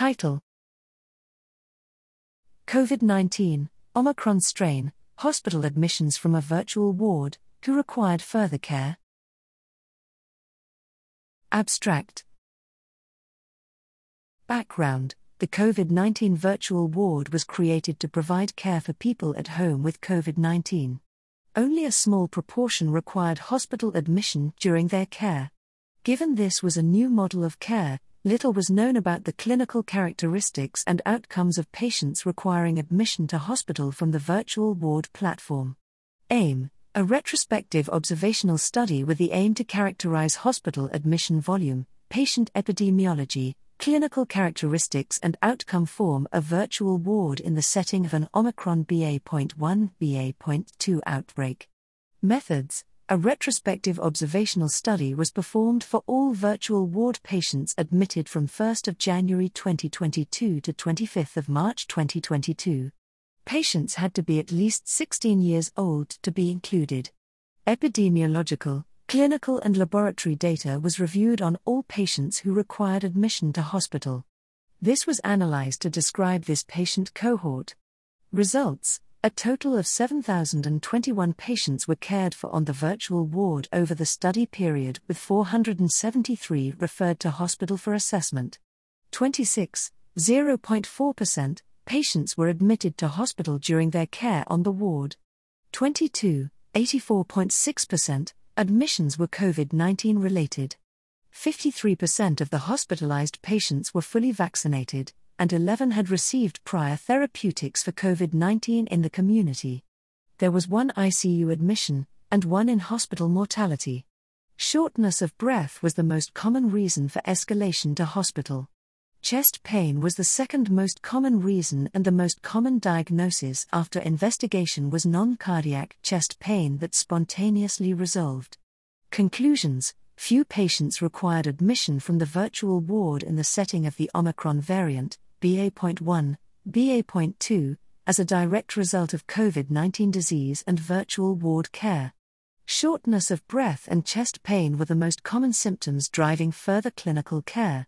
Title COVID 19, Omicron strain, hospital admissions from a virtual ward, who required further care. Abstract Background The COVID 19 virtual ward was created to provide care for people at home with COVID 19. Only a small proportion required hospital admission during their care. Given this was a new model of care, little was known about the clinical characteristics and outcomes of patients requiring admission to hospital from the virtual ward platform. AIM a retrospective observational study with the aim to characterize hospital admission volume, patient epidemiology, clinical characteristics, and outcome form a virtual ward in the setting of an Omicron BA.1 BA.2 outbreak. Methods a retrospective observational study was performed for all virtual ward patients admitted from 1 January 2022 to 25 March 2022. Patients had to be at least 16 years old to be included. Epidemiological, clinical, and laboratory data was reviewed on all patients who required admission to hospital. This was analyzed to describe this patient cohort. Results a total of 7,021 patients were cared for on the virtual ward over the study period, with 473 referred to hospital for assessment. 26, 0.4%, patients were admitted to hospital during their care on the ward. 22, 84.6%, admissions were COVID 19 related. 53% of the hospitalized patients were fully vaccinated, and 11 had received prior therapeutics for COVID 19 in the community. There was one ICU admission, and one in hospital mortality. Shortness of breath was the most common reason for escalation to hospital. Chest pain was the second most common reason and the most common diagnosis after investigation was non cardiac chest pain that spontaneously resolved. Conclusions Few patients required admission from the virtual ward in the setting of the Omicron variant, BA.1, BA.2, as a direct result of COVID 19 disease and virtual ward care. Shortness of breath and chest pain were the most common symptoms driving further clinical care.